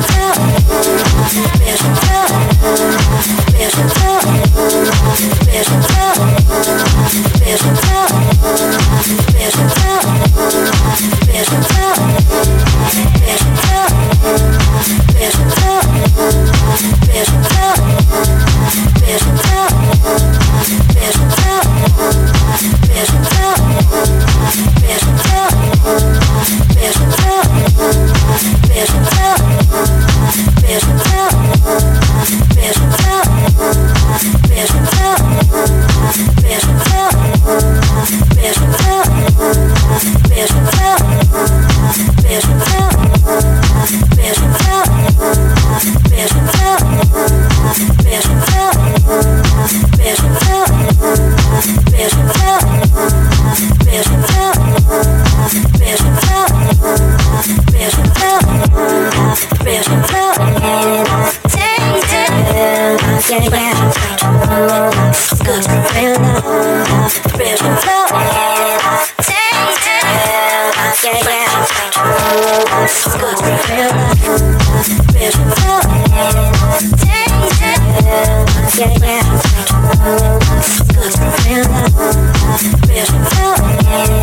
down. Yeah.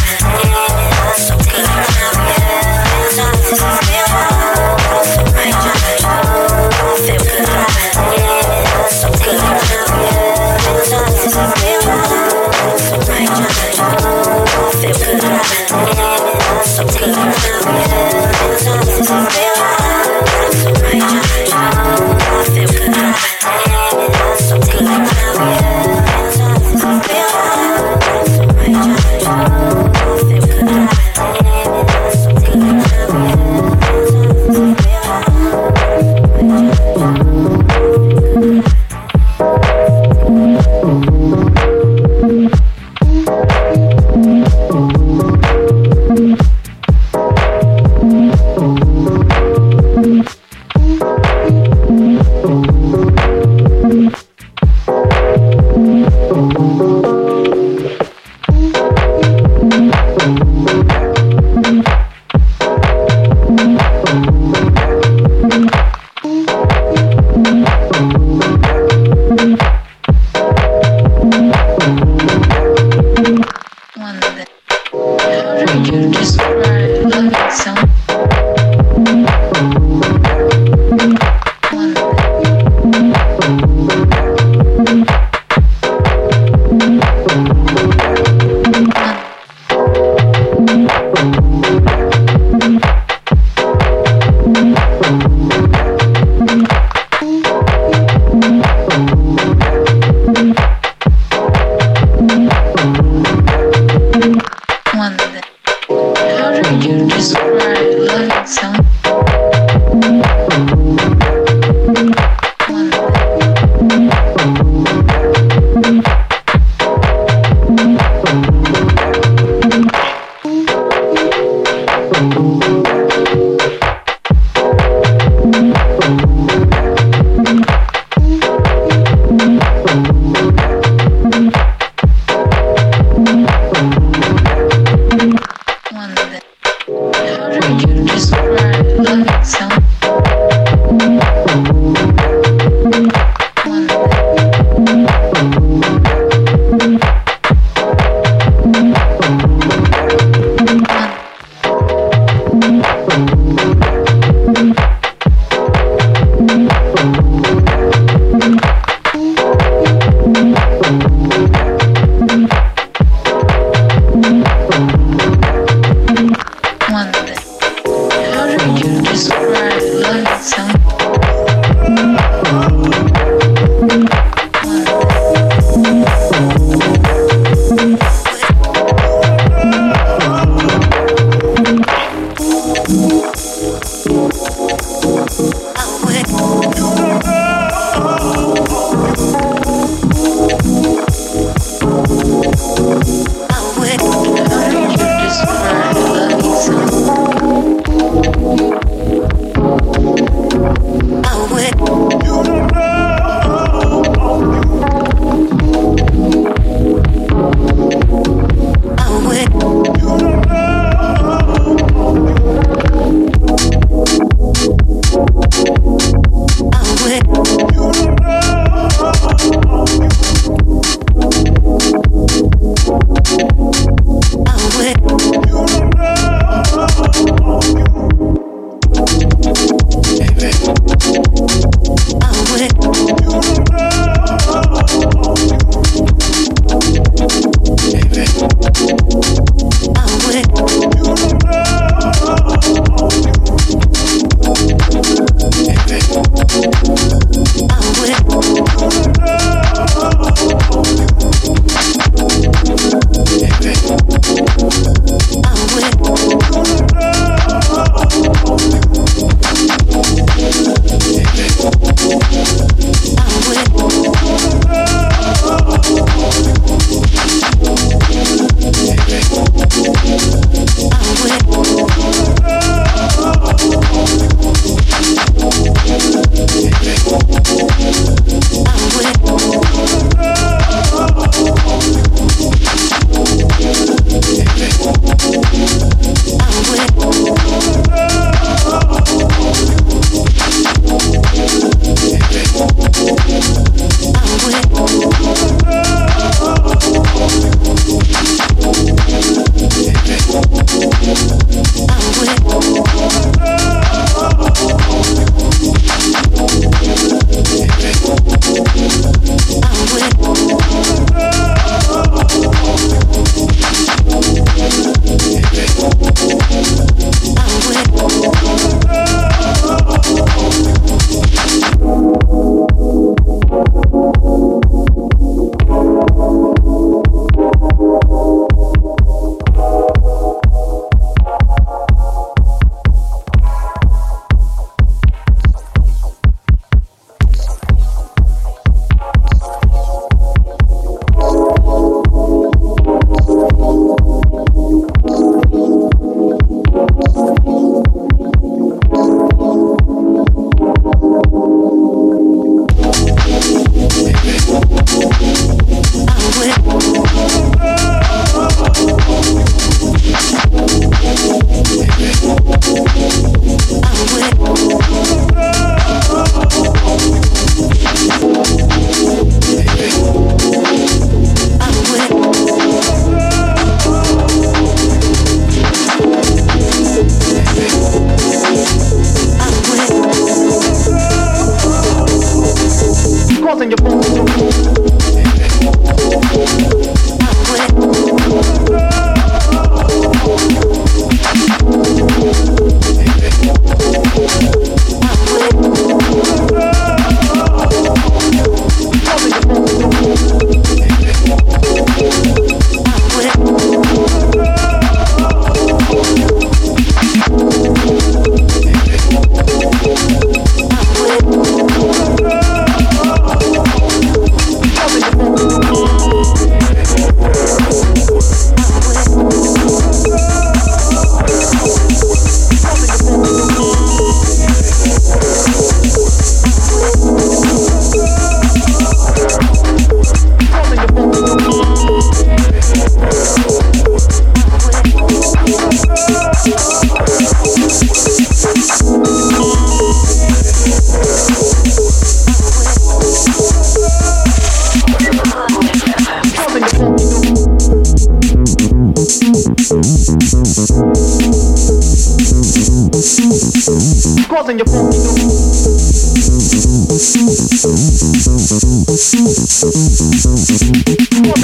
Causing your funky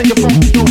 your funky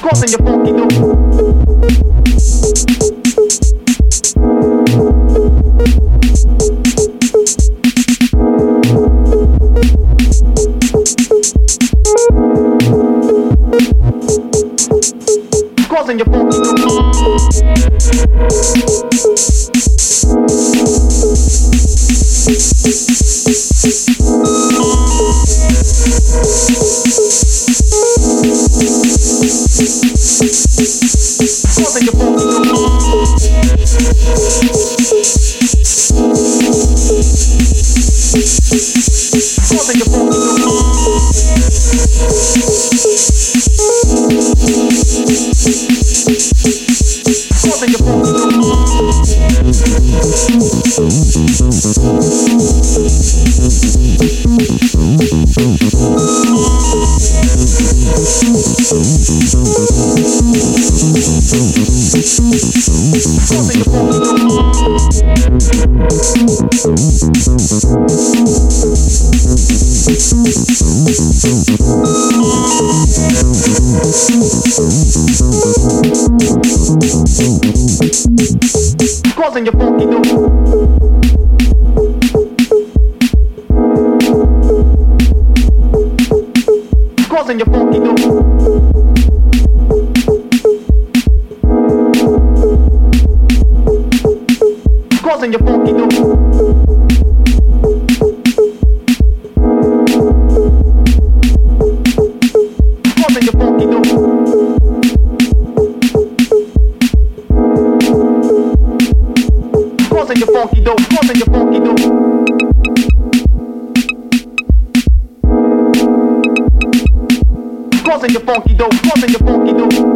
Causing your funky dope. forcing upon Causing your funky noise. in your funky dope. pump in your funky dough. Causing your funky dough, causing your funky dope.